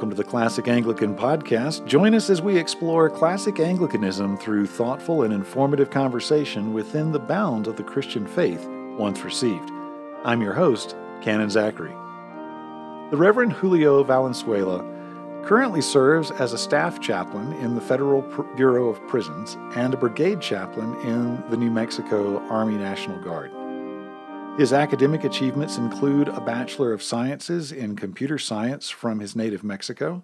Welcome to the Classic Anglican Podcast. Join us as we explore classic Anglicanism through thoughtful and informative conversation within the bounds of the Christian faith once received. I'm your host, Canon Zachary. The Reverend Julio Valenzuela currently serves as a staff chaplain in the Federal Bureau of Prisons and a brigade chaplain in the New Mexico Army National Guard. His academic achievements include a Bachelor of Sciences in Computer Science from his native Mexico.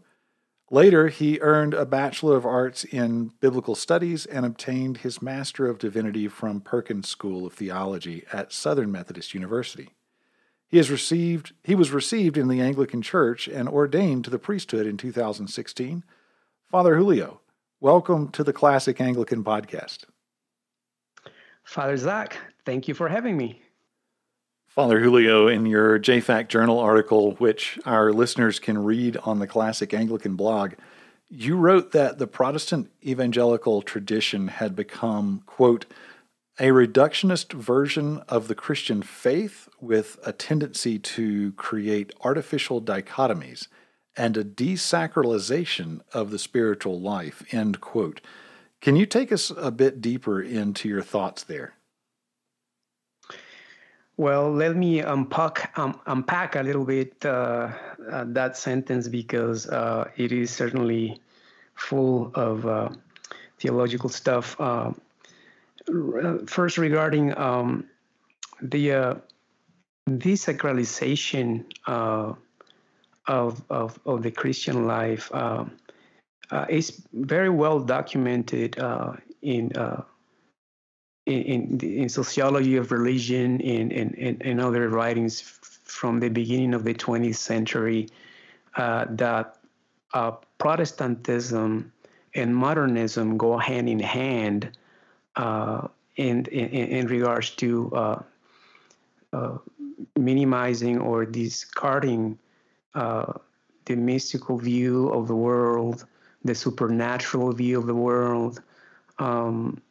Later, he earned a Bachelor of Arts in Biblical Studies and obtained his Master of Divinity from Perkins School of Theology at Southern Methodist University. He, has received, he was received in the Anglican Church and ordained to the priesthood in 2016. Father Julio, welcome to the Classic Anglican Podcast. Father Zach, thank you for having me. Father Julio, in your JFAC Journal article, which our listeners can read on the Classic Anglican blog, you wrote that the Protestant evangelical tradition had become, quote, a reductionist version of the Christian faith with a tendency to create artificial dichotomies and a desacralization of the spiritual life, end quote. Can you take us a bit deeper into your thoughts there? Well, let me unpack um, unpack a little bit uh, uh, that sentence because uh, it is certainly full of uh, theological stuff. Uh, first, regarding um, the uh, desacralization of, of of the Christian life is very well documented in in, in, sociology of religion and in, in, in, other writings from the beginning of the 20th century uh, that uh, Protestantism and modernism go hand in hand uh, in, in, in, regards to uh, uh, minimizing or discarding uh, the mystical view of the world, the supernatural view of the world. Um,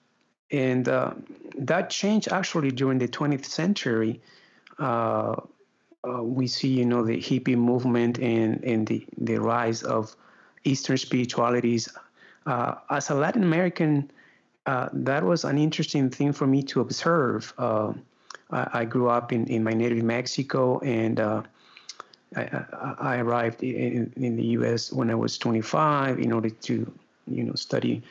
and uh, that changed actually during the 20th century. Uh, uh, we see, you know, the hippie movement and, and the, the rise of Eastern spiritualities. Uh, as a Latin American, uh, that was an interesting thing for me to observe. Uh, I, I, grew up in, in my native Mexico and I, I, arrived in, in, the U.S. when I was 25 in order to, you know, study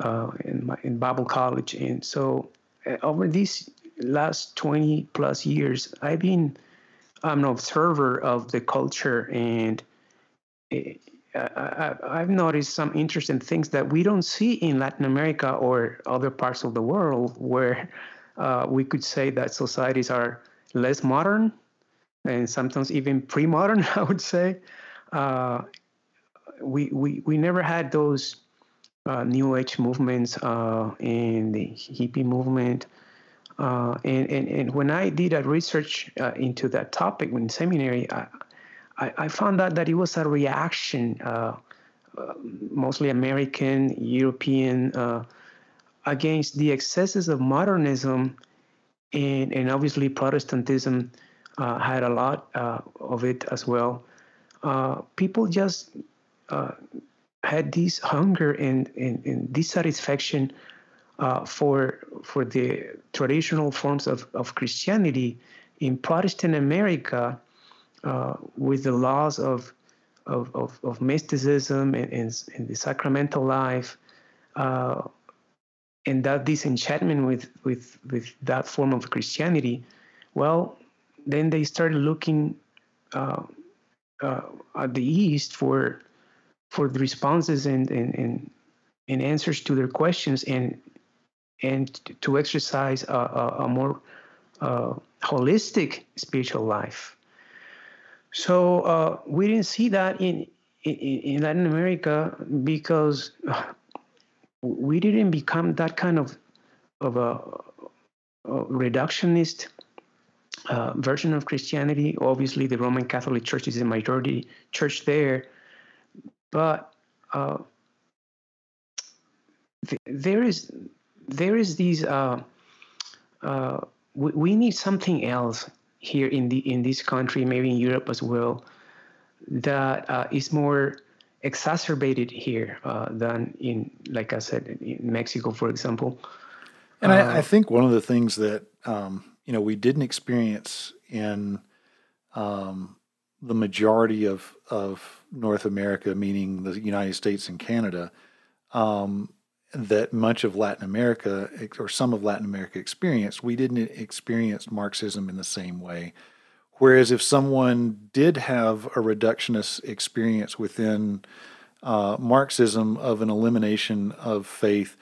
uh, in, my, in Bible college. And so uh, over these last 20 plus years, I've been I'm an observer of the culture and it, I, have noticed some interesting things that we don't see in Latin America or other parts of the world where uh, we could say that societies are less modern and sometimes even pre-modern, I would say. Uh, we, we, we never had those uh, New Age movements uh, and the hippie movement. Uh, and, and, and when I did a research uh, into that topic in seminary, I, I, I, found out that it was a reaction, uh, uh, mostly American, European, against the excesses of modernism. And, and obviously, Protestantism had a lot of it as well. people just had this hunger and, and, and dissatisfaction uh, for for the traditional forms of, of Christianity in Protestant America uh, with the laws of of, of, of mysticism and, and, and, the sacramental life uh, and that disenchantment with, with, with that form of Christianity, well, then they started looking uh, uh, at the East for for the responses and, and, and, and answers to their questions and and to exercise a, a, a more uh, holistic spiritual life. So uh, we didn't see that in, in, in Latin America because we didn't become that kind of of a, a reductionist uh, version of Christianity. Obviously, the Roman Catholic Church is the majority church there, but uh, th- there is there is these uh, uh, we, we, need something else here in the in this country, maybe in Europe as well, that uh, is more exacerbated here uh, than in, like I said, in Mexico, for example. And I, I, uh, think one of the things that um, you know we didn't experience in um, the majority of of North America, meaning the United States and Canada, um, that much of Latin America or some of Latin America experienced, we didn't experience Marxism in the same way. Whereas if someone did have a reductionist experience within uh, Marxism of an elimination of faith,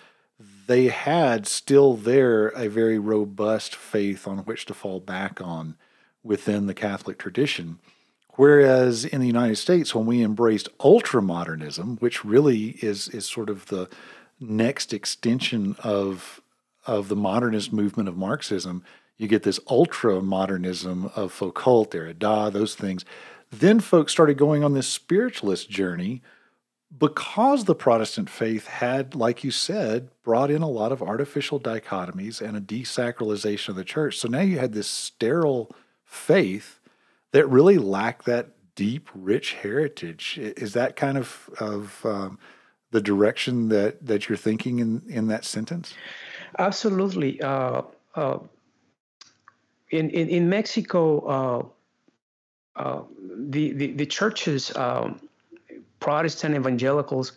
they had still there a very robust faith on which to fall back on within the Catholic tradition. Whereas in the United States, when we embraced ultramodernism, which really is is sort of the next extension of of the modernist movement of Marxism, you get this ultra modernism of Foucault, Derrida, those things. Then folks started going on this spiritualist journey because the Protestant faith had, like you said, brought in a lot of artificial dichotomies and a desacralization of the church. So now you had this sterile faith that really lack that deep, rich heritage. Is that kind of of um, the direction that that you're thinking in in that sentence? Absolutely. Uh, uh, in, in, in Mexico, uh, uh, the, the, the churches, um, Protestant evangelicals,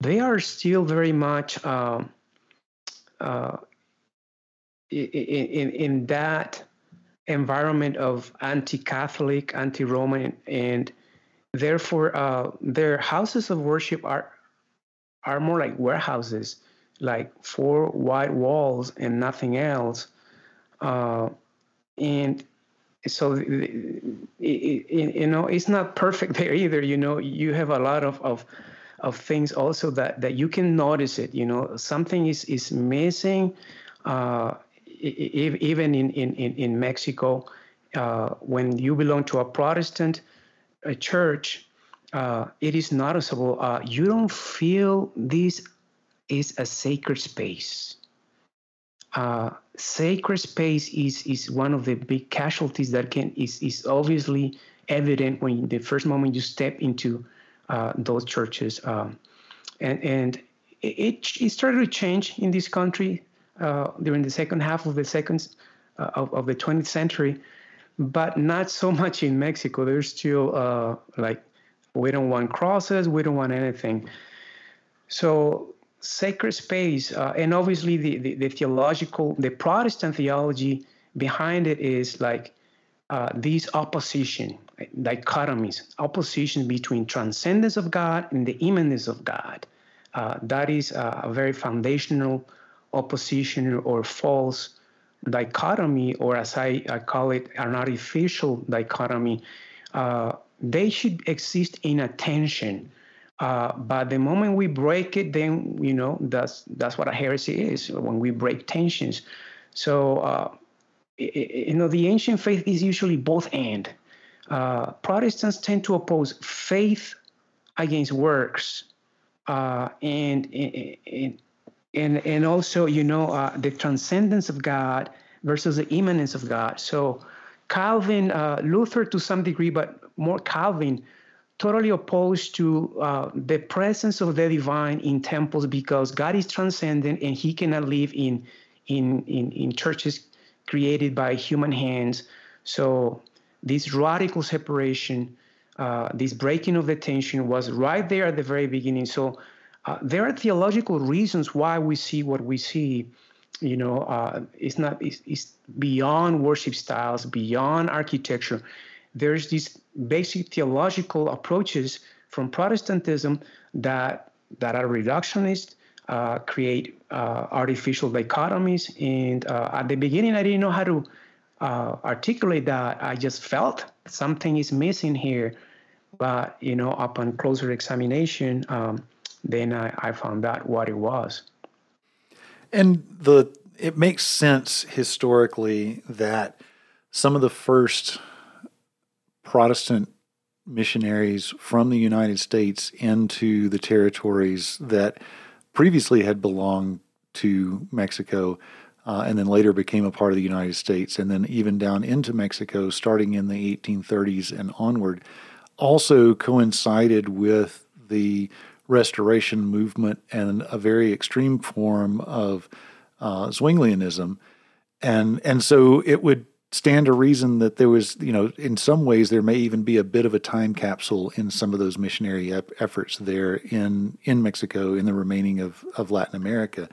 they are still very much um, uh, in, in, in that environment of anti-Catholic, anti-Roman, and therefore uh, their houses of worship are are more like warehouses, like four white walls and nothing else. Uh, and so it, it, you know it's not perfect there either you know you have a lot of, of of things also that that you can notice it you know something is is missing uh, even in in in mexico uh, when you belong to a protestant a church uh, it is noticeable uh, you don't feel this is a sacred space. Uh, sacred space is is one of the big casualties that can is is obviously evident when the first moment you step into uh, those churches, um, and and it it started to change in this country uh, during the second half of the second uh, of, of the 20th century, but not so much in Mexico. There's still uh, like we don't want crosses, we don't want anything. So sacred space, uh, and obviously the, the, the, theological, the Protestant theology behind it is like uh, these opposition, dichotomies, opposition between transcendence of God and the immanence of God. Uh, that is a very foundational opposition or false dichotomy, or as I, I call it, an artificial dichotomy. Uh, they should exist in a tension uh, but the moment we break it, then you know that's that's what a heresy is. When we break tensions, so uh, you know the ancient faith is usually both and. Uh, Protestants tend to oppose faith against works, uh, and, and and and also you know uh, the transcendence of God versus the immanence of God. So Calvin, uh, Luther to some degree, but more Calvin totally opposed to uh, the presence of the divine in temples because God is transcendent and he cannot live in, in, in, in churches created by human hands. So this radical separation, uh, this breaking of the tension was right there at the very beginning. So uh, there are theological reasons why we see what we see. You know, uh, it's not it's, it's beyond worship styles, beyond architecture there's these basic theological approaches from Protestantism that that are reductionist, uh, create uh, artificial dichotomies. And uh, at the beginning, I didn't know how to uh, articulate that. I just felt something is missing here. But you know, upon closer examination, um, then I, I found out what it was. And the it makes sense historically that some of the first Protestant missionaries from the United States into the territories that previously had belonged to Mexico uh, and then later became a part of the United States, and then even down into Mexico starting in the 1830s and onward. also coincided with the restoration movement and a very extreme form of uh, Zwinglianism. And, and so it would stand to reason that there was, you know, in some ways there may even be a bit of a time capsule in some of those missionary ep- efforts there in in Mexico, in the remaining of of Latin America,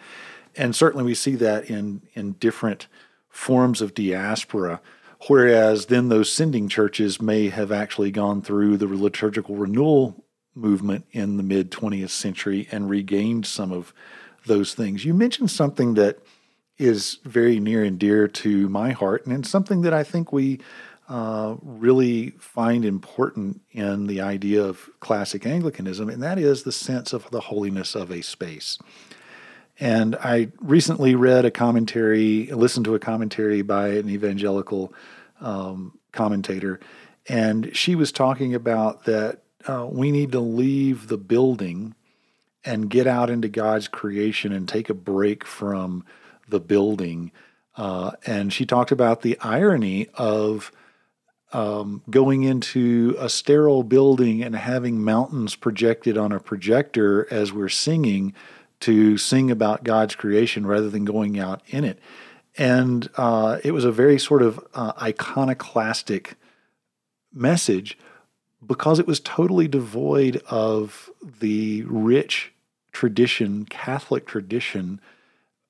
and certainly we see that in in different forms of diaspora. Whereas then those sending churches may have actually gone through the liturgical renewal movement in the mid 20th century and regained some of those things. You mentioned something that is very near and dear to my heart, and it's something that I think we uh, really find important in the idea of classic Anglicanism, and that is the sense of the holiness of a space. And I recently read a commentary, listened to a commentary by an evangelical um, commentator, and she was talking about that uh, we need to leave the building and get out into God's creation and take a break from the building. Uh, and she talked about the irony of um, going into a sterile building and having mountains projected on a projector as we're singing to sing about God's creation rather than going out in it. And uh, it was a very sort of uh, iconoclastic message because it was totally devoid of the rich tradition, Catholic tradition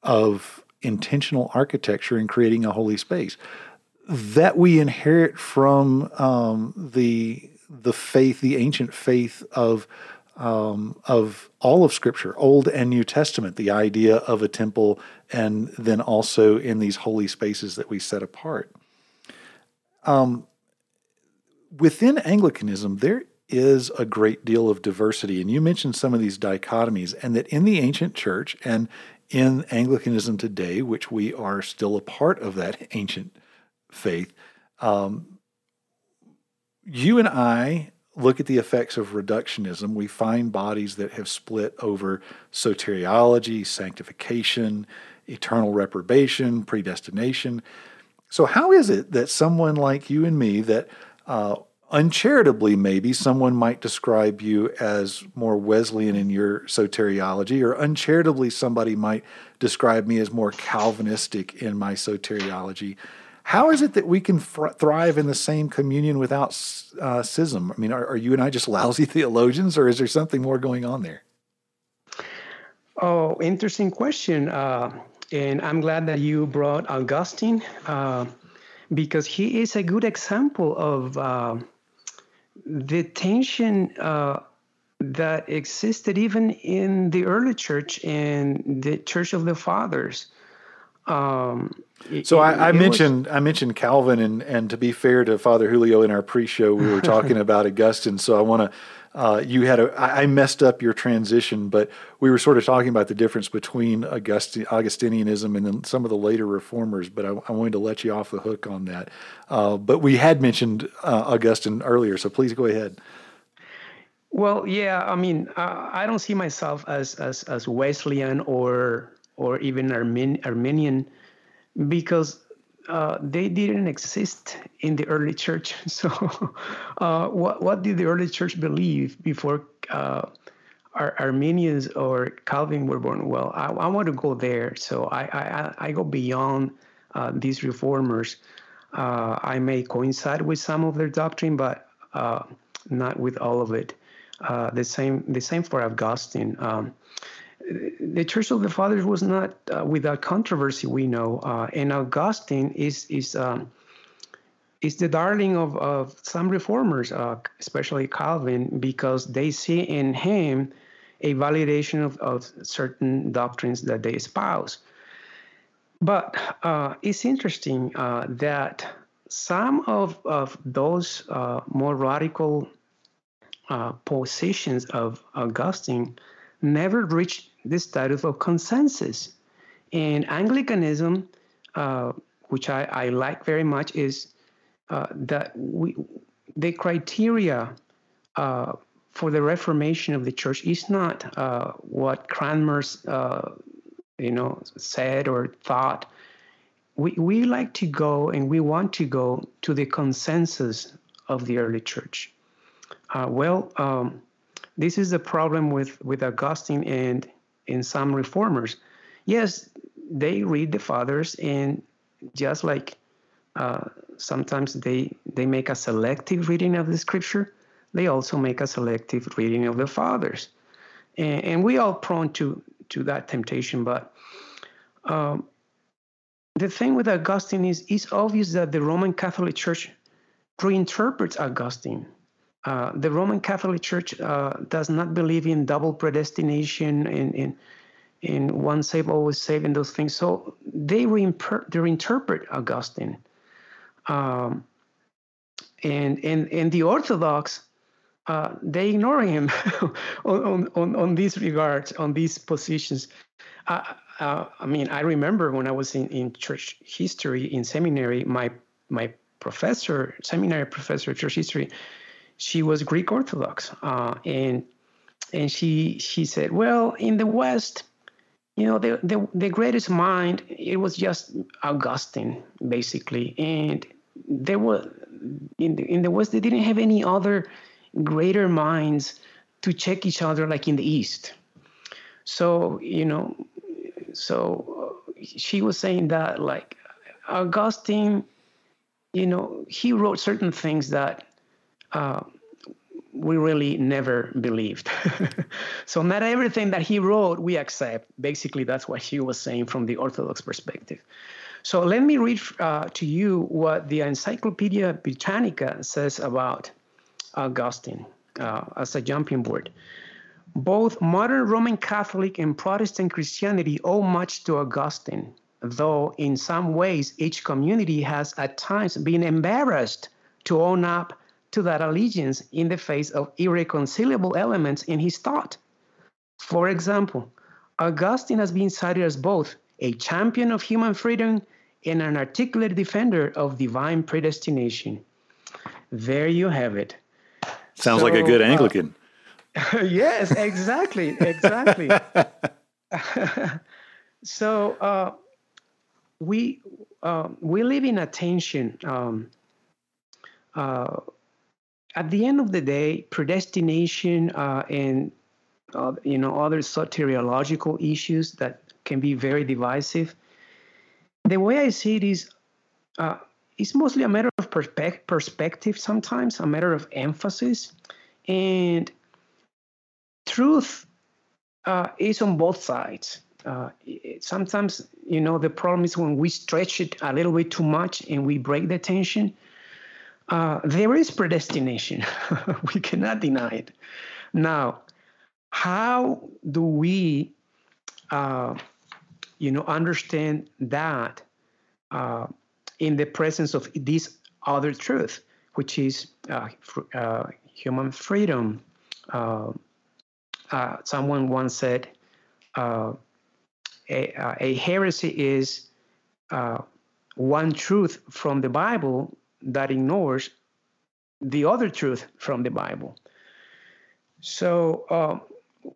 of intentional architecture in creating a holy space that we inherit from um, the the faith, the ancient faith of um, of all of Scripture, Old and New Testament, the idea of a temple, and then also in these holy spaces that we set apart. Um, within Anglicanism, there is a great deal of diversity, and you mentioned some of these dichotomies, and that in the ancient church and in Anglicanism today, which we are still a part of that ancient faith, um, you and I look at the effects of reductionism. We find bodies that have split over soteriology, sanctification, eternal reprobation, predestination. So, how is it that someone like you and me, that uh, Uncharitably, maybe someone might describe you as more Wesleyan in your soteriology, or uncharitably, somebody might describe me as more Calvinistic in my soteriology. How is it that we can thrive in the same communion without uh, schism? I mean, are, are you and I just lousy theologians, or is there something more going on there? Oh, interesting question. Uh, and I'm glad that you brought Augustine uh, because he is a good example of uh, the tension uh, that existed even in the early church and the Church of the Fathers. Um, so it, I, I mentioned was, I mentioned Calvin, and and to be fair to Father Julio in our pre-show, we were talking about Augustine. So I want to uh, you had a I messed up your transition, but we were sort of talking about the difference between August, Augustinianism and then some of the later reformers. But I, I wanted to let you off the hook on that. Uh, but we had mentioned uh, Augustine earlier, so please go ahead. Well, yeah, I mean, I don't see myself as as as Wesleyan or or even Armin, Arminian because uh, they didn't exist in the early church. So, uh, what what did the early church believe before uh, Ar- Arminians or Calvin were born? Well, I, I, want to go there. So I I, I go beyond uh, these reformers. Uh, I may coincide with some of their doctrine, but not with all of it. the same the same for Augustine. Um, the Church of the Fathers was not uh, without controversy. We know, uh, and Augustine is is um, is the darling of, of some reformers, uh, especially Calvin, because they see in him a validation of, of certain doctrines that they espouse. But uh, it's interesting uh, that some of, of those uh, more radical positions of Augustine never reached this status of consensus. And Anglicanism, uh, which I, I, like very much, is uh, that we, the criteria uh, for the reformation of the church is not uh, what Cranmer's, uh, you know, said or thought. We, we like to go and we want to go to the consensus of the early church. Uh, well, um, this is the problem with, with Augustine and, and some reformers. Yes, they read the fathers, and just like uh, sometimes they, they make a selective reading of the scripture, they also make a selective reading of the fathers. And, and we are prone to, to that temptation, but um, the thing with Augustine is it's obvious that the Roman Catholic Church reinterprets Augustine. Uh, the Roman Catholic Church uh, does not believe in double predestination in in in one save always save and those things. So they reinter- they reinterpret Augustine, um, and and and the Orthodox uh, they ignore him on, on on these regards on these positions. Uh, uh, I mean, I remember when I was in, in church history in seminary, my my professor, seminary professor, of church history, she was Greek Orthodox, uh, and and she she said, well, in the West, you know, the, the the greatest mind it was just Augustine basically, and there were in the in the West they didn't have any other greater minds to check each other like in the East. So you know, so uh, she was saying that like Augustine, you know, he wrote certain things that uh, we really never believed. so not everything that he wrote we accept. Basically, that's what he was saying from the Orthodox perspective. So let me read uh, to you what the Encyclopedia Britannica says about Augustine uh, as a jumping board. Both modern Roman Catholic and Protestant Christianity owe much to Augustine, though in some ways each community has at times been embarrassed to own up to that allegiance in the face of irreconcilable elements in his thought. For example, Augustine has been cited as both a champion of human freedom and an articulate defender of divine predestination. There you have it. Sounds so, like a good uh, Anglican. Uh, yes, exactly, exactly. so uh, we uh, we live in a tension. Um, uh, at the end of the day, predestination uh, and uh, you know other soteriological issues that can be very divisive. The way I see it is, uh, it's mostly a matter of perspe- perspective. Sometimes a matter of emphasis, and truth uh, is on both sides. Uh, sometimes you know the problem is when we stretch it a little bit too much and we break the tension uh, there is predestination. we cannot deny it. Now, how do we, uh, you know, understand that uh, in the presence of this other truth, which is uh, uh, human freedom? Someone once said, a, a, heresy is one truth from the Bible that ignores the other truth from the Bible. So, uh,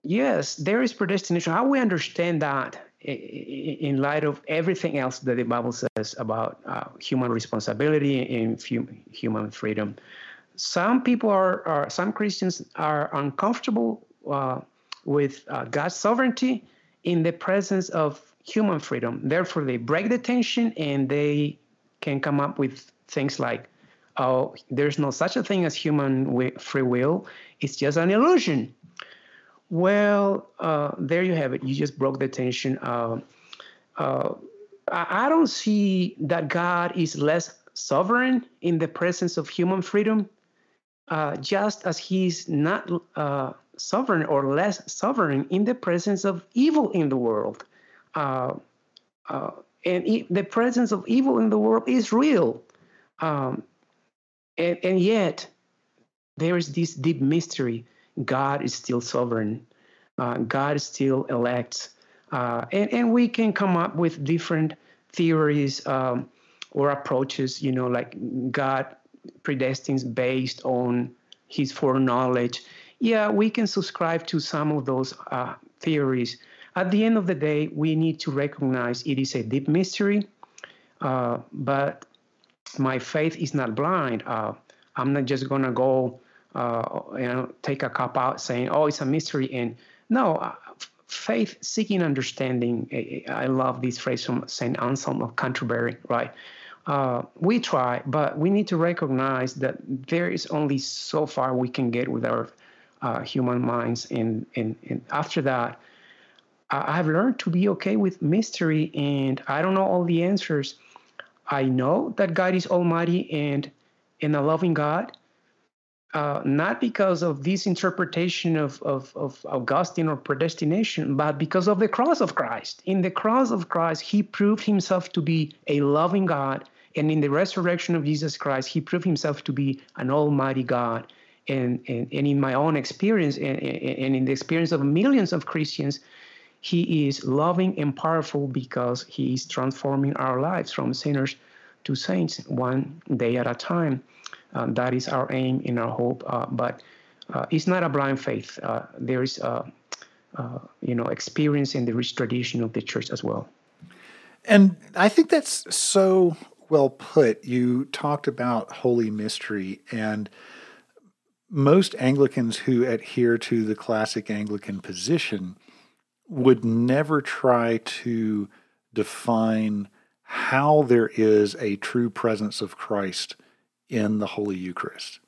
yes, there is predestination. How we understand that in light of everything else that the Bible says about uh, human responsibility and human freedom. Some people are, are some Christians are uncomfortable uh, with uh, God's sovereignty in the presence of human freedom. Therefore, they break the tension and they can come up with things like, oh, there's no such a thing as human free will, it's just an illusion. Well, uh, there you have it. You just broke the tension. Uh, uh, I, don't see that God is less sovereign in the presence of human freedom, uh, just as he's not uh, sovereign or less sovereign in the presence of evil in the world. Uh, and e- the presence of evil in the world is real. Um, and, and yet, there is this deep mystery. God is still sovereign. Uh, God still elects. Uh, and, and we can come up with different theories um, or approaches, you know, like God predestines based on his foreknowledge. Yeah, we can subscribe to some of those uh, theories. At the end of the day, we need to recognize it is a deep mystery, uh, but my faith is not blind. Uh, I'm not just to go uh, you know, take a cop out saying, "Oh, it's a mystery." And no, uh, faith seeking understanding. I love this phrase from Saint Anselm of Canterbury. Right? Uh, we try, but we need to recognize that there is only so far we can get with our uh, human minds, and, and and after that, I've learned to be okay with mystery, and I don't know all the answers. I know that God is Almighty and and a loving God uh, not because of this interpretation of, of, of Augustine or predestination, but because of the cross of Christ. In the cross of Christ, he proved himself to be a loving God. And in the resurrection of Jesus Christ, he proved himself to be an almighty God. And, and, and in my own experience, and, and in the experience of millions of Christians, he is loving and powerful because he is transforming our lives from sinners to saints one day at a time. Uh, that is our aim and our hope. Uh, but uh, it's not a blind faith. there is, a, you know, experience in the rich tradition of the church as well. And I think that's so well put. You talked about holy mystery, and most Anglicans who adhere to the classic Anglican position would never try to define how there is a true presence of Christ in the Holy Eucharist.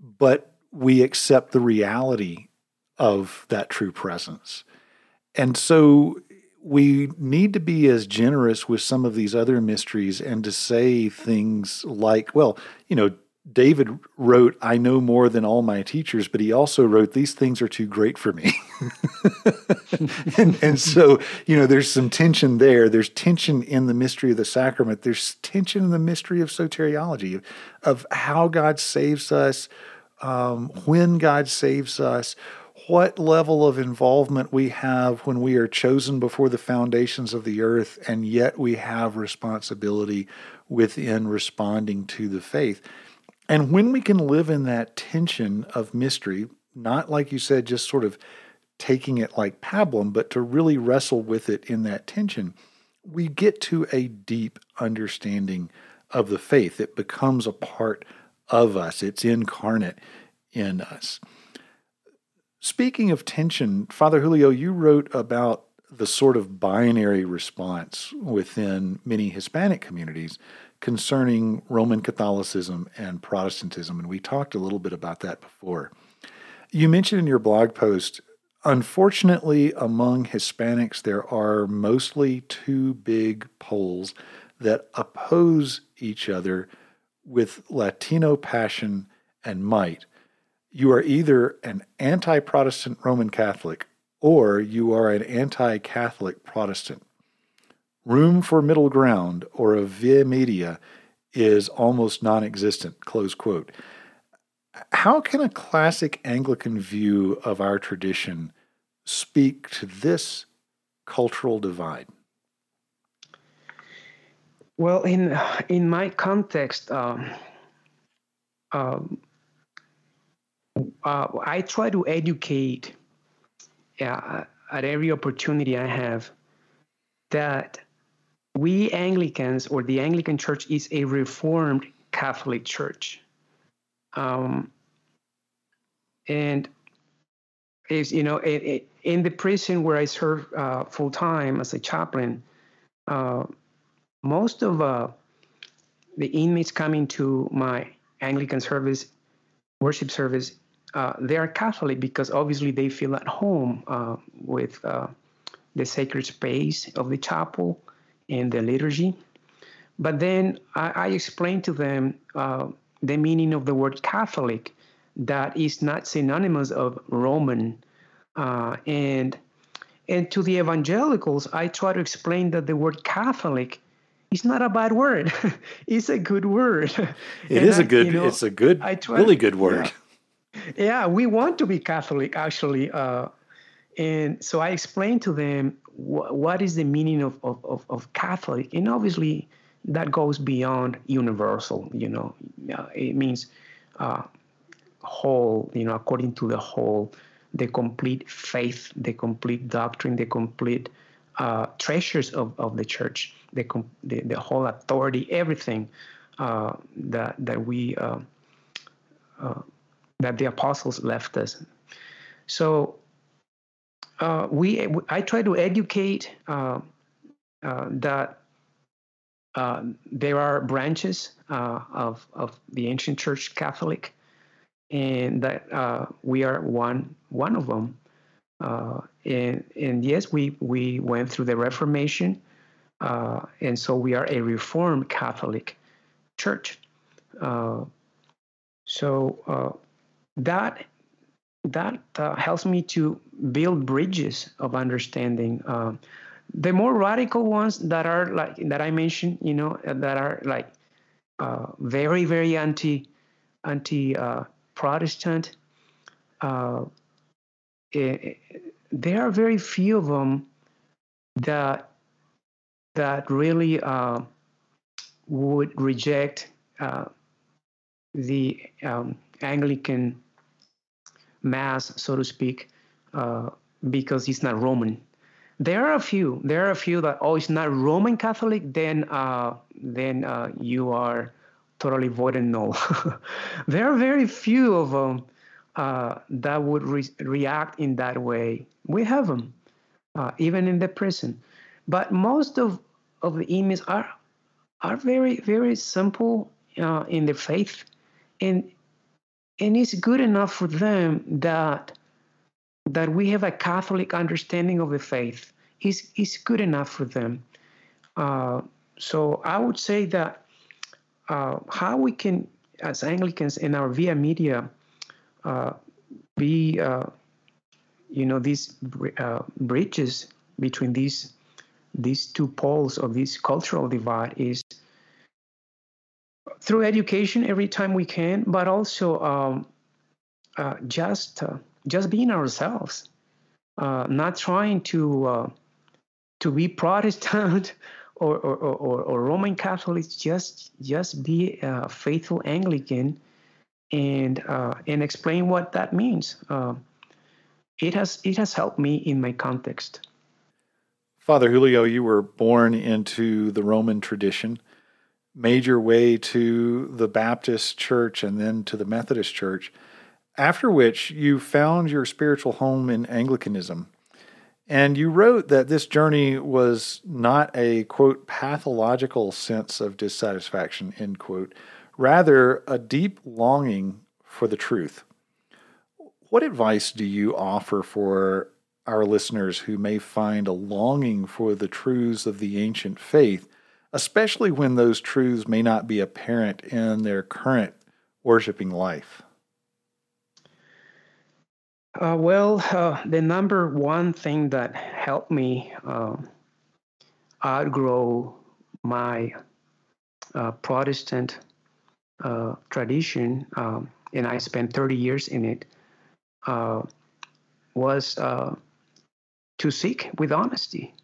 But we accept the reality of that true presence. And so we need to be as generous with some of these other mysteries and to say things like, well, you know, David wrote, I know more than all my teachers, but he also wrote, These things are too great for me. and, and so, you know, there's some tension there. There's tension in the mystery of the sacrament. There's tension in the mystery of soteriology, of how God saves us, um, when God saves us, what level of involvement we have when we are chosen before the foundations of the earth, and yet we have responsibility within responding to the faith. And when we can live in that tension of mystery, not like you said, just sort of taking it like pablum, but to really wrestle with it in that tension, we get to a deep understanding of the faith. It becomes a part of us, it's incarnate in us. Speaking of tension, Father Julio, you wrote about the sort of binary response within many Hispanic communities concerning Roman Catholicism and Protestantism, and we talked a little bit about that before. You mentioned in your blog post, unfortunately, among Hispanics, there are mostly two big poles that oppose each other with Latino passion and might. You are either an anti Protestant Roman Catholic or you are an anti Catholic Protestant room for middle ground or a via media is almost non existent. Close quote. How can a classic Anglican view of our tradition speak to this cultural divide? Well, in in my context, um, um, uh, I try to educate uh, at every opportunity I have that we Anglicans or the Anglican Church is a Reformed Catholic Church. Um, and is you know it, it, in the prison where I serve uh, full time as a chaplain, uh, most of uh, the inmates coming to my Anglican service, worship service, uh, they are Catholic because obviously they feel at home uh, with uh, the sacred space of the chapel in the liturgy. But then I, I explained to them uh, the meaning of the word Catholic, that is not synonymous of Roman. Uh, and and to the evangelicals, I try to explain that the word Catholic is not a bad word. it's a good word. It is I, a good. You know, it's a good, try, really good word. Yeah, yeah, we want to be Catholic actually. Uh, and so I explained to them wh- what is the meaning of, of, of, Catholic, and obviously that goes beyond universal. You know, it means uh, whole. You know, according to the whole, the complete faith, the complete doctrine, the complete uh, treasures of, of the church, the, the the whole authority, everything uh, that that we uh, uh, that the apostles left us. So uh, we, I try to educate uh, uh, that uh, there are branches uh, of of the ancient Church Catholic, and that uh, we are one one of them. and and yes, we we went through the Reformation, and so we are a Reformed Catholic church. so that that uh, helps me to build bridges of understanding. Uh, the more radical ones that are like that I mentioned, you know, that are like uh, very very anti anti uh, Protestant. It, uh, eh, eh, there are very few of them that that really uh, would reject the um, Anglican mass, so to speak, uh, because it's not Roman. There are a few. There are a few that oh, it's not Roman Catholic. Then, uh, then uh, you are totally void and null. there are very few of them uh, that would re- react in that way. We have them, uh, even in the prison. But most of of the emails are are very very simple uh, in the faith, and and it's good enough for them that that we have a Catholic understanding of the faith. Is is good enough for them. Uh, so I would say that uh, how we can, as Anglicans in our via media, uh, be uh, you know these uh, bridges between these these two poles of this cultural divide is through education every time we can, but also um, uh, just uh, just being ourselves, uh, not trying to uh, to be Protestant or, or, or, or, Roman Catholics. Just just be a faithful Anglican, and uh, and explain what that means. Uh, it has it has helped me in my context. Father Julio, you were born into the Roman tradition made your way to the Baptist church and then to the Methodist church, after which you found your spiritual home in Anglicanism. And you wrote that this journey was not a, quote, pathological sense of dissatisfaction, end quote, rather a deep longing for the truth. What advice do you offer for our listeners who may find a longing for the truths of the ancient faith especially when those truths may not be apparent in their current worshiping life? Uh, well, uh, the number one thing that helped me uh, outgrow my uh, Protestant uh, tradition, um, and I spent 30 years in it, uh, was to seek with honesty.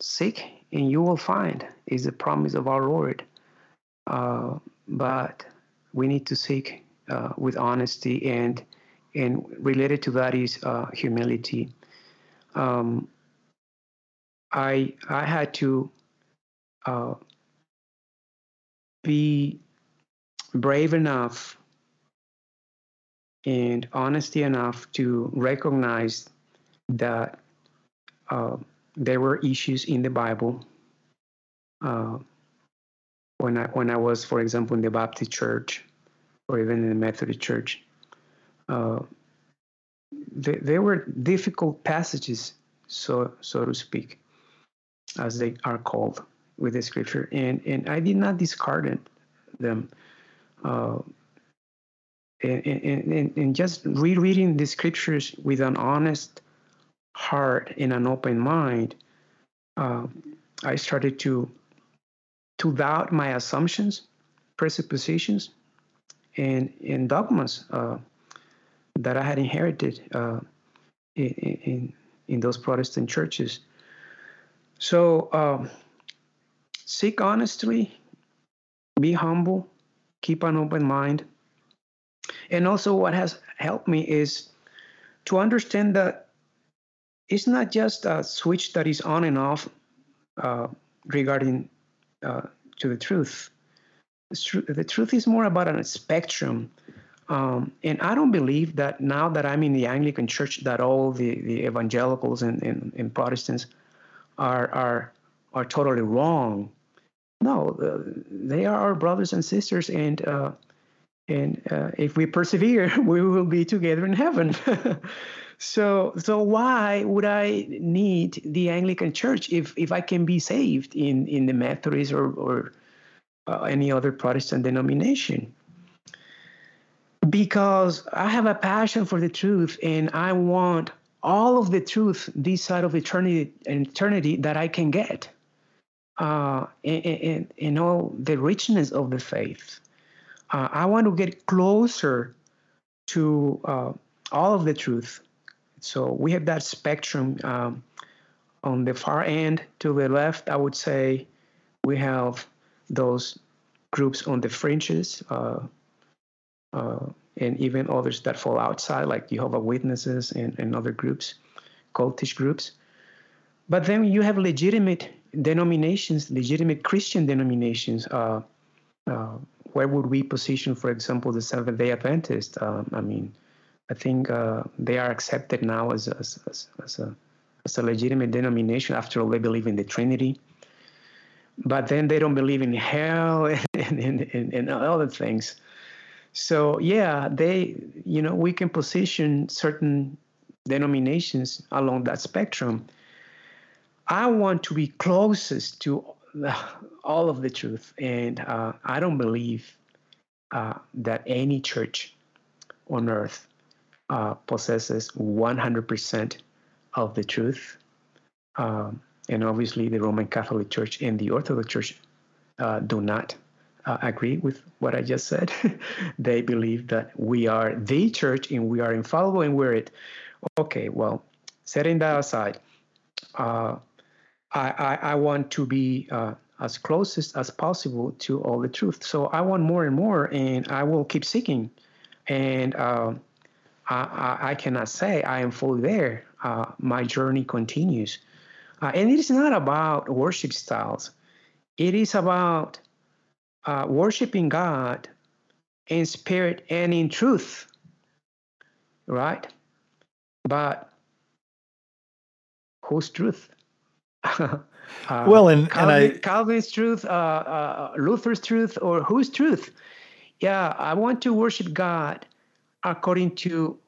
seek and you will find is the promise of our Lord. Uh, but we need to seek uh, with honesty and and related to that is uh, humility. Um, I I had to uh, be brave enough and honesty enough to recognize that uh, there were issues in the Bible. Uh, when I when I was, for example, in the Baptist church, or even in the Methodist church, uh, they, there were difficult passages, so so to speak, as they are called with the scripture, and and I did not discard them. Uh, and, and, and, just rereading the scriptures with an honest heart and an open mind, uh, I started to to doubt my assumptions, presuppositions, and and dogmas uh, that I had inherited uh, in, in, in those Protestant churches. So um, seek honestly, be humble, keep an open mind, and also what has helped me is to understand that it's not just a switch that is on and off uh, regarding uh, to the truth. the truth is more about a spectrum. Um, and I don't believe that now that I'm in the Anglican Church, that all the, the evangelicals and, and, and Protestants are, are, are totally wrong. No, uh, they are our brothers and sisters, and uh, and uh, if we persevere, we will be together in heaven. so, so why would I need the Anglican Church if if I can be saved in in the Methodist or or uh, any other Protestant denomination? Because I have a passion for the truth, and I want all of the truth this side of eternity eternity that I can get uh, and, and, all the richness of the faith. Uh, I want to get closer to uh, all of the truth. So we have that spectrum. Um, on the far end to the left, I would say we have those groups on the fringes, uh, uh, and even others that fall outside, like Jehovah Witnesses and, and other groups, cultish groups. But then you have legitimate denominations, legitimate Christian denominations. Uh, uh, where would we position, for example, the Seventh Day Adventist? Uh, I mean, I think uh, they are accepted now as, as, as, as, a, as a legitimate denomination. After all, they believe in the Trinity. But then they don't believe in hell and, and, and, and other things. So, yeah, they, you know, we can position certain denominations along that spectrum. I want to be closest to all of the truth, and uh, I don't believe uh, that any church on earth uh, possesses 100% of the truth. Um, and obviously, the Roman Catholic Church and the Orthodox Church uh, do not uh, agree with what I just said. they believe that we are the church and we are infallible and we're it. Okay, well, setting that aside, uh, I, I, I, want to be uh, as closest as possible to all the truth. So I want more and more, and I will keep seeking. And uh, I, I, I, cannot say I am fully there. Uh, my journey continues. Uh, and it is not about worship styles, it is about uh, worshiping God in spirit and in truth, right? But whose truth? Uh, well, and, Calvin, and I Calvin's truth, uh, uh, Luther's truth, or whose truth? Yeah, I want to worship God according to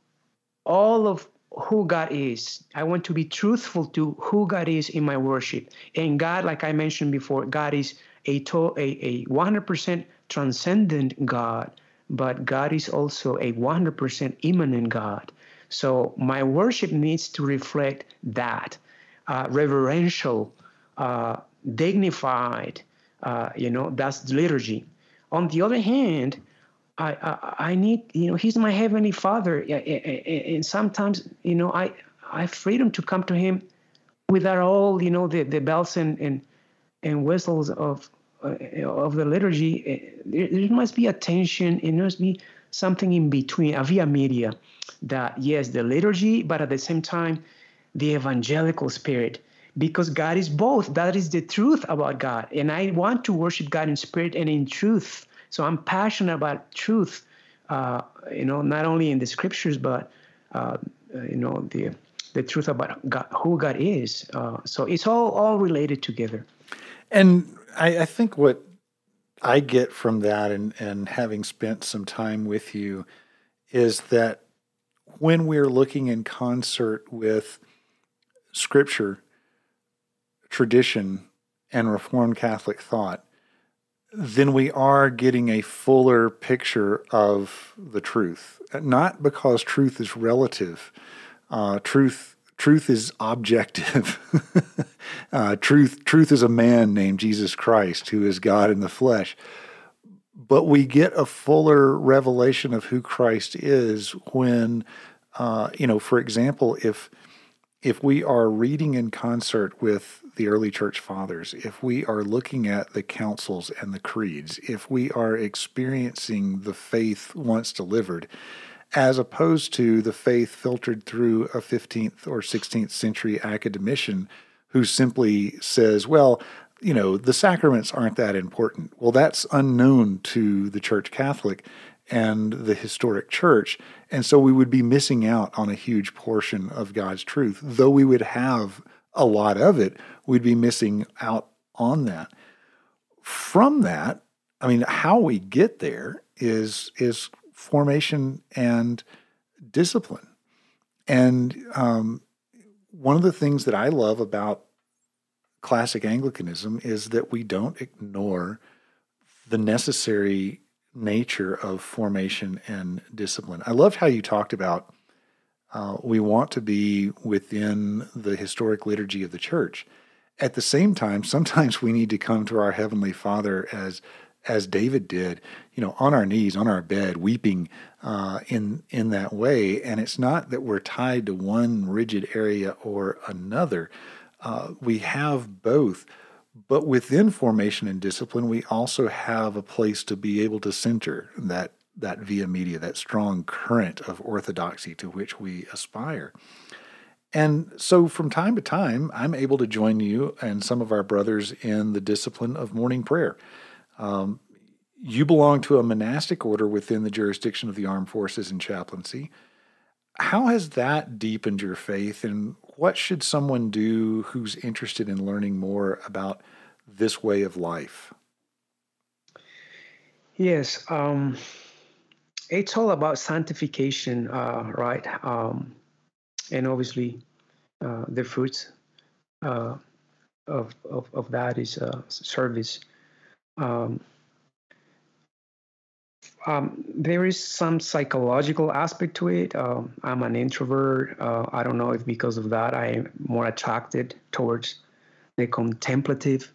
all of who God is. I want to be truthful to who God is in my worship. And God, like I mentioned before, God is a to, a, a 100% transcendent God, but God is also a 100% immanent God. So my worship needs to reflect that uh, reverential uh, dignified. Uh, you know, that's liturgy. On the other hand, I, I, I need you know he's my heavenly father and sometimes you know I I have freedom to come to him without all you know the, the bells and, and and whistles of uh, of the liturgy. There, there, must be a tension. It must be something in between, a via media. That yes, the liturgy, but at the same time, the evangelical spirit because God is both. That is the truth about God. And I want to worship God in spirit and in truth. So I'm passionate about truth, uh, you know, not only in the scriptures, but, uh, you know, the, the truth about God, who God is. Uh, so it's all, all related together. And I, I think what I get from that and, and having spent some time with you is that when we're looking in concert with scripture, tradition and Reformed Catholic thought, then we are getting a fuller picture of the truth. Not because truth is relative, uh, truth truth is objective. uh, truth truth is a man named Jesus Christ who is God in the flesh. But we get a fuller revelation of who Christ is when, uh, you know, for example, if if we are reading in concert with the early church fathers, if we are looking at the councils and the creeds, if we are experiencing the faith once delivered, as opposed to the faith filtered through a 15th or 16th century academician who simply says, well, you know, the sacraments aren't that important. Well, that's unknown to the Church Catholic and the historic church. And so we would be missing out on a huge portion of God's truth. Though we would have a lot of it, we'd be missing out on that. From that, I mean, how we get there is is formation and discipline. And um, one of the things that I love about classic Anglicanism is that we don't ignore the necessary nature of formation and discipline. I loved how you talked about uh, we want to be within the historic liturgy of the church. At the same time, sometimes we need to come to our Heavenly Father as as David did, you know, on our knees, on our bed, weeping uh, in in that way. And it's not that we're tied to one rigid area or another. Uh, we have both. But within formation and discipline, we also have a place to be able to center that that via media, that strong current of orthodoxy to which we aspire. And so from time to time, I'm able to join you and some of our brothers in the discipline of morning prayer. Um, you belong to a monastic order within the jurisdiction of the armed forces and chaplaincy. How has that deepened your faith, and what should someone do who's interested in learning more about this way of life? Yes, um, it's all about sanctification, uh, right? Um, and obviously, uh, the fruits uh, of, of, of that is uh, service. Um, um, there is some psychological aspect to it. Um, I'm an introvert. Uh, I don't know if because of that I am more attracted towards the contemplative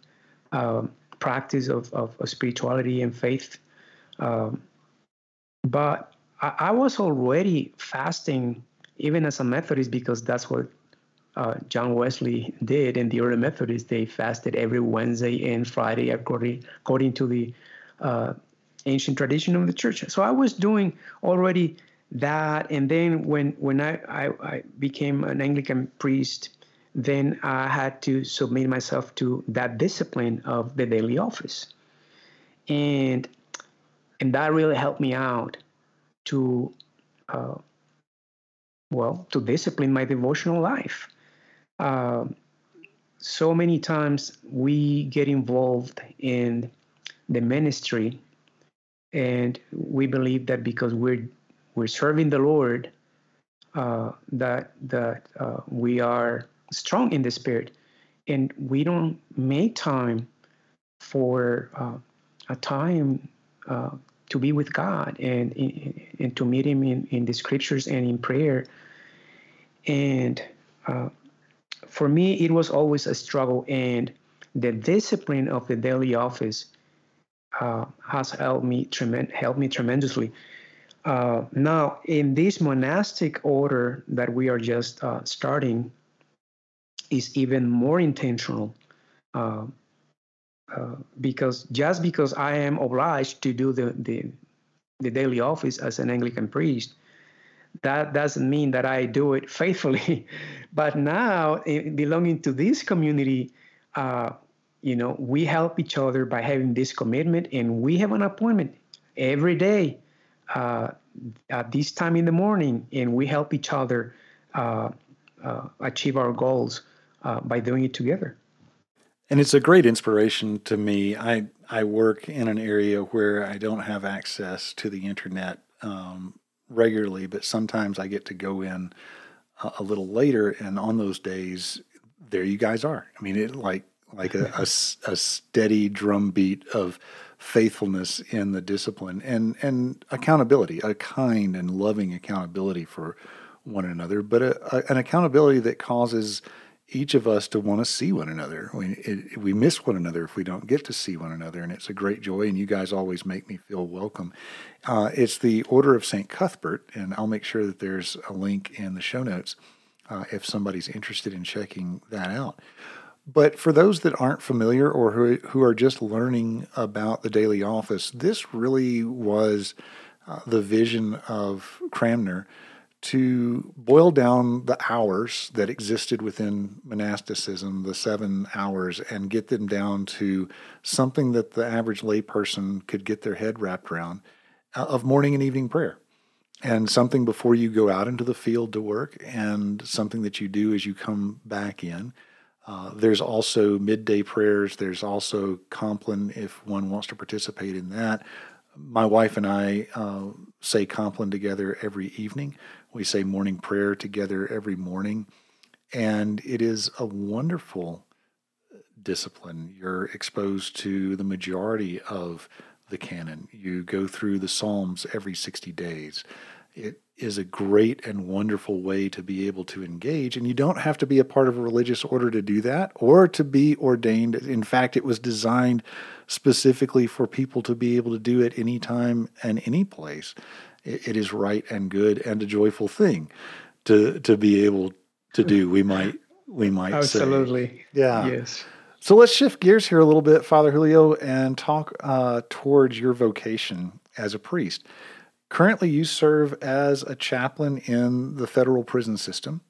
um, practice of, of, of, spirituality and faith. Um, but I, I, was already fasting, even as a Methodist, because that's what uh, John Wesley did. And the early Methodists, they fasted every Wednesday and Friday according, according to the uh, ancient tradition of the church. So I was doing already that. And then when, when I, I, I became an Anglican priest, then I had to submit myself to that discipline of the daily office. And and that really helped me out to uh, well to discipline my devotional life. Uh, so many times we get involved in the ministry and we believe that because we're we're serving the Lord, uh, that that uh, we are strong in the spirit, and we don't make time for uh, a time uh, to be with God and and to meet Him in, in the scriptures and in prayer. And uh, for me, it was always a struggle, and the discipline of the daily office uh, has helped me trem- helped me tremendously. Uh, now, in this monastic order that we are just uh, starting, is even more intentional. Uh, uh, because just because I am obliged to do the, the, the daily office as an Anglican priest, that doesn't mean that I do it faithfully. but now, belonging to this community, uh, you know, we help each other by having this commitment, and we have an appointment every day uh, at this time in the morning, and we help each other uh, uh, achieve our goals uh, by doing it together. And it's a great inspiration to me. I I work in an area where I don't have access to the internet um, regularly, but sometimes I get to go in a, a little later, and on those days, there you guys are. I mean, it like like a, a, a steady drumbeat of faithfulness in the discipline and and accountability, a kind and loving accountability for one another, but a, a, an accountability that causes each of us to want to see one another. We it, we miss one another if we don't get to see one another, and it's a great joy. And you guys always make me feel welcome. Uh, it's the Order of Saint Cuthbert, and I'll make sure that there's a link in the show notes uh, if somebody's interested in checking that out. But for those that aren't familiar or who, who are just learning about the daily office, this really was uh, the vision of Cranmer to boil down the hours that existed within monasticism, the seven hours, and get them down to something that the average layperson could get their head wrapped around uh, of morning and evening prayer. And something before you go out into the field to work, and something that you do as you come back in. Uh, there's also midday prayers. There's also Compline if one wants to participate in that. My wife and I uh, say Compline together every evening. We say morning prayer together every morning. And it is a wonderful discipline. You're exposed to the majority of the canon. You go through the Psalms every 60 days. It is a great and wonderful way to be able to engage. And you don't have to be a part of a religious order to do that or to be ordained. In fact, it was designed specifically for people to be able to do it anytime and any place it is right and good and a joyful thing to to be able to do. We might we might absolutely say. yeah yes. So let's shift gears here a little bit, Father Julio, and talk uh, towards your vocation as a priest. Currently, you serve as a chaplain in the federal prison system.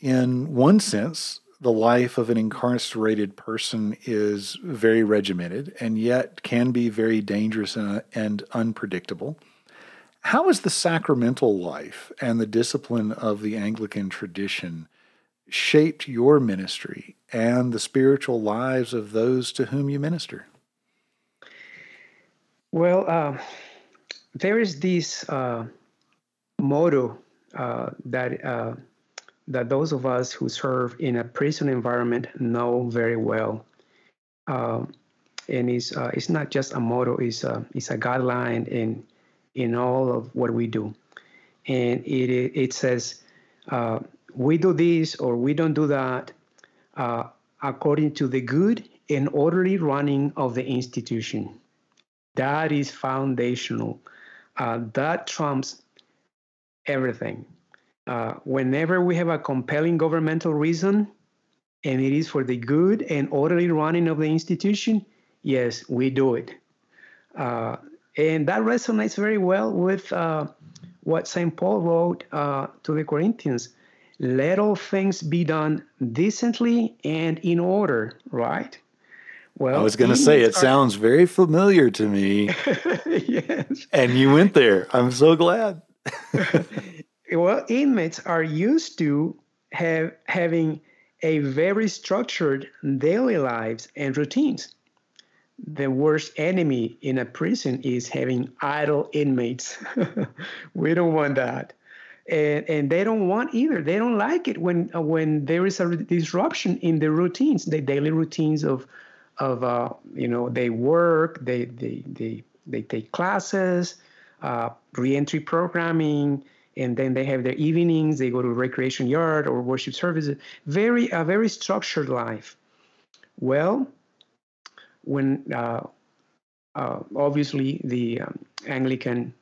In one sense, the life of an incarcerated person is very regimented and yet can be very dangerous and, and unpredictable. How has the sacramental life and the discipline of the Anglican tradition shaped your ministry and the spiritual lives of those to whom you minister? Well, uh, there is this uh, motto uh, that uh, that those of us who serve in a prison environment know very well, um, and it's uh, it's not just a motto; it's a it's a guideline in in all of what we do. And it, it says, uh, we do this or we don't do that uh, according to the good and orderly running of the institution. That is foundational. Uh, that trumps everything. Uh, whenever we have a compelling governmental reason, and it is for the good and orderly running of the institution, yes, we do it. Uh, and that resonates very well with uh, what St. Paul wrote uh, to the Corinthians let all things be done decently and in order, right? Well, I was going to say, it are... sounds very familiar to me. yes. And you went there. I'm so glad. well, inmates are used to have having a very structured daily lives and routines the worst enemy in a prison is having idle inmates. we don't want that. And, and they don't want either. They don't like it when when there is a disruption in the routines, the daily routines of of uh, you know they work, they they they they take classes, uh, reentry programming, and then they have their evenings. They go to recreation yard or worship services. Very a very structured life. Well, when uh, uh, obviously the um, Anglican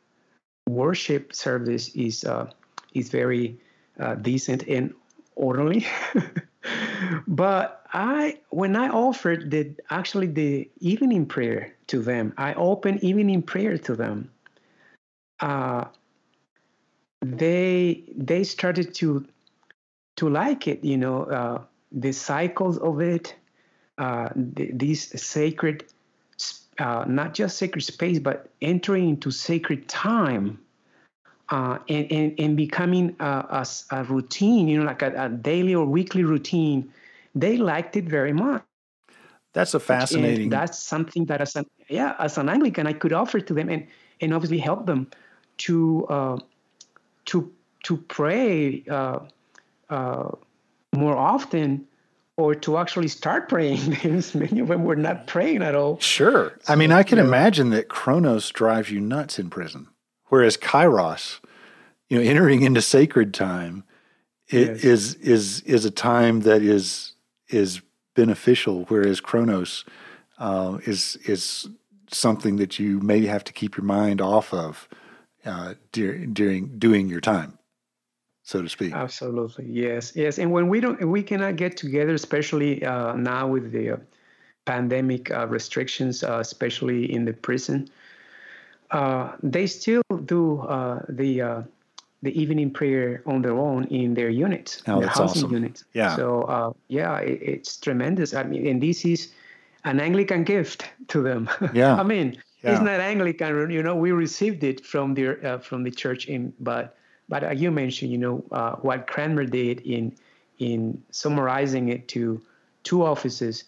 worship service is uh, is very uh, decent and orderly. but I, when I offered the actually the evening prayer to them, I opened evening prayer to them. Uh, they they started to to like it, you know, uh, the cycles of it, uh, th- these sacred, uh, not just sacred space, but entering into sacred time uh, and, and, and becoming a, a, a routine, you know, like a, a, daily or weekly routine, they liked it very much. That's a fascinating. And that's something that as an yeah, as an Anglican, I could offer to them and and obviously help them to uh, to to pray uh, uh, more often or to actually start praying because many of them were not praying at all. Sure. So, I mean, I can imagine that Chronos drives you nuts in prison, whereas Kairos, you know, entering into sacred time yes. is is is a time that is is beneficial, whereas Chronos uh, is is something that you may have to keep your mind off of uh, during, during doing your time so to speak. Absolutely, yes, yes. And when we don't, we cannot get together, especially uh, now with the uh, pandemic uh, restrictions, uh, especially in the prison. Uh, they still do uh, the the evening prayer on their own in their units, oh, their housing awesome. units. Yeah. So uh, yeah, it, it's tremendous. I mean, and this is an Anglican gift to them. Yeah. I mean, Yeah. it's not Anglican. You know, we received it from the uh, from the church in, but but uh, you mentioned, you know, uh, what Cranmer did in in summarizing it to two offices.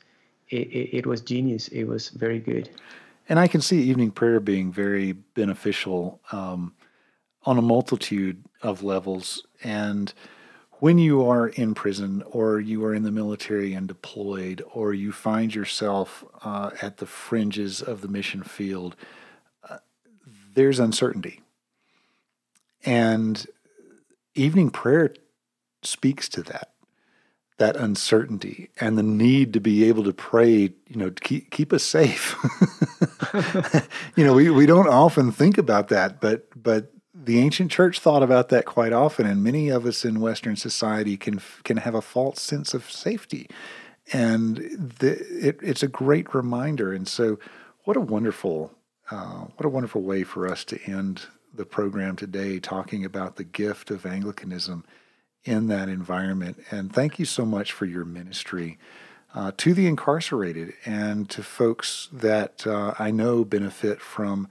It, it, it was genius. It was very good. And I can see evening prayer being very beneficial um, on a multitude of levels. And when you are in prison or you are in the military and deployed, or you find yourself uh, at the fringes of the mission field, uh, there's uncertainty. And evening prayer speaks to that that uncertainty and the need to be able to pray, you know, to keep, keep us safe. you know, we, we don't often think about that, but but the ancient church thought about that quite often, and many of us in Western society can can have a false sense of safety, and the, it, it's a great reminder. And so, what a wonderful uh, what a wonderful way for us to end the program today, talking about the gift of Anglicanism in that environment. And thank you so much for your ministry uh, to the incarcerated and to folks that uh, I know benefit from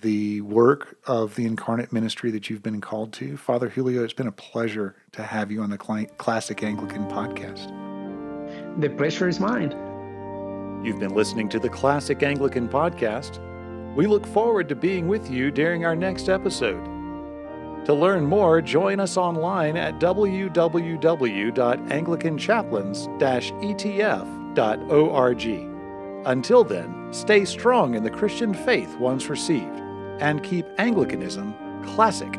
the work of the incarnate ministry that you've been called to. Father Julio, it's been a pleasure to have you on the Classic Anglican podcast. The pleasure is mine. You've been listening to the Classic Anglican podcast. We look forward to being with you during our next episode. To learn more, join us online at www.anglicanchaplains-etf.org. Until then, stay strong in the Christian faith once received and keep Anglicanism classic.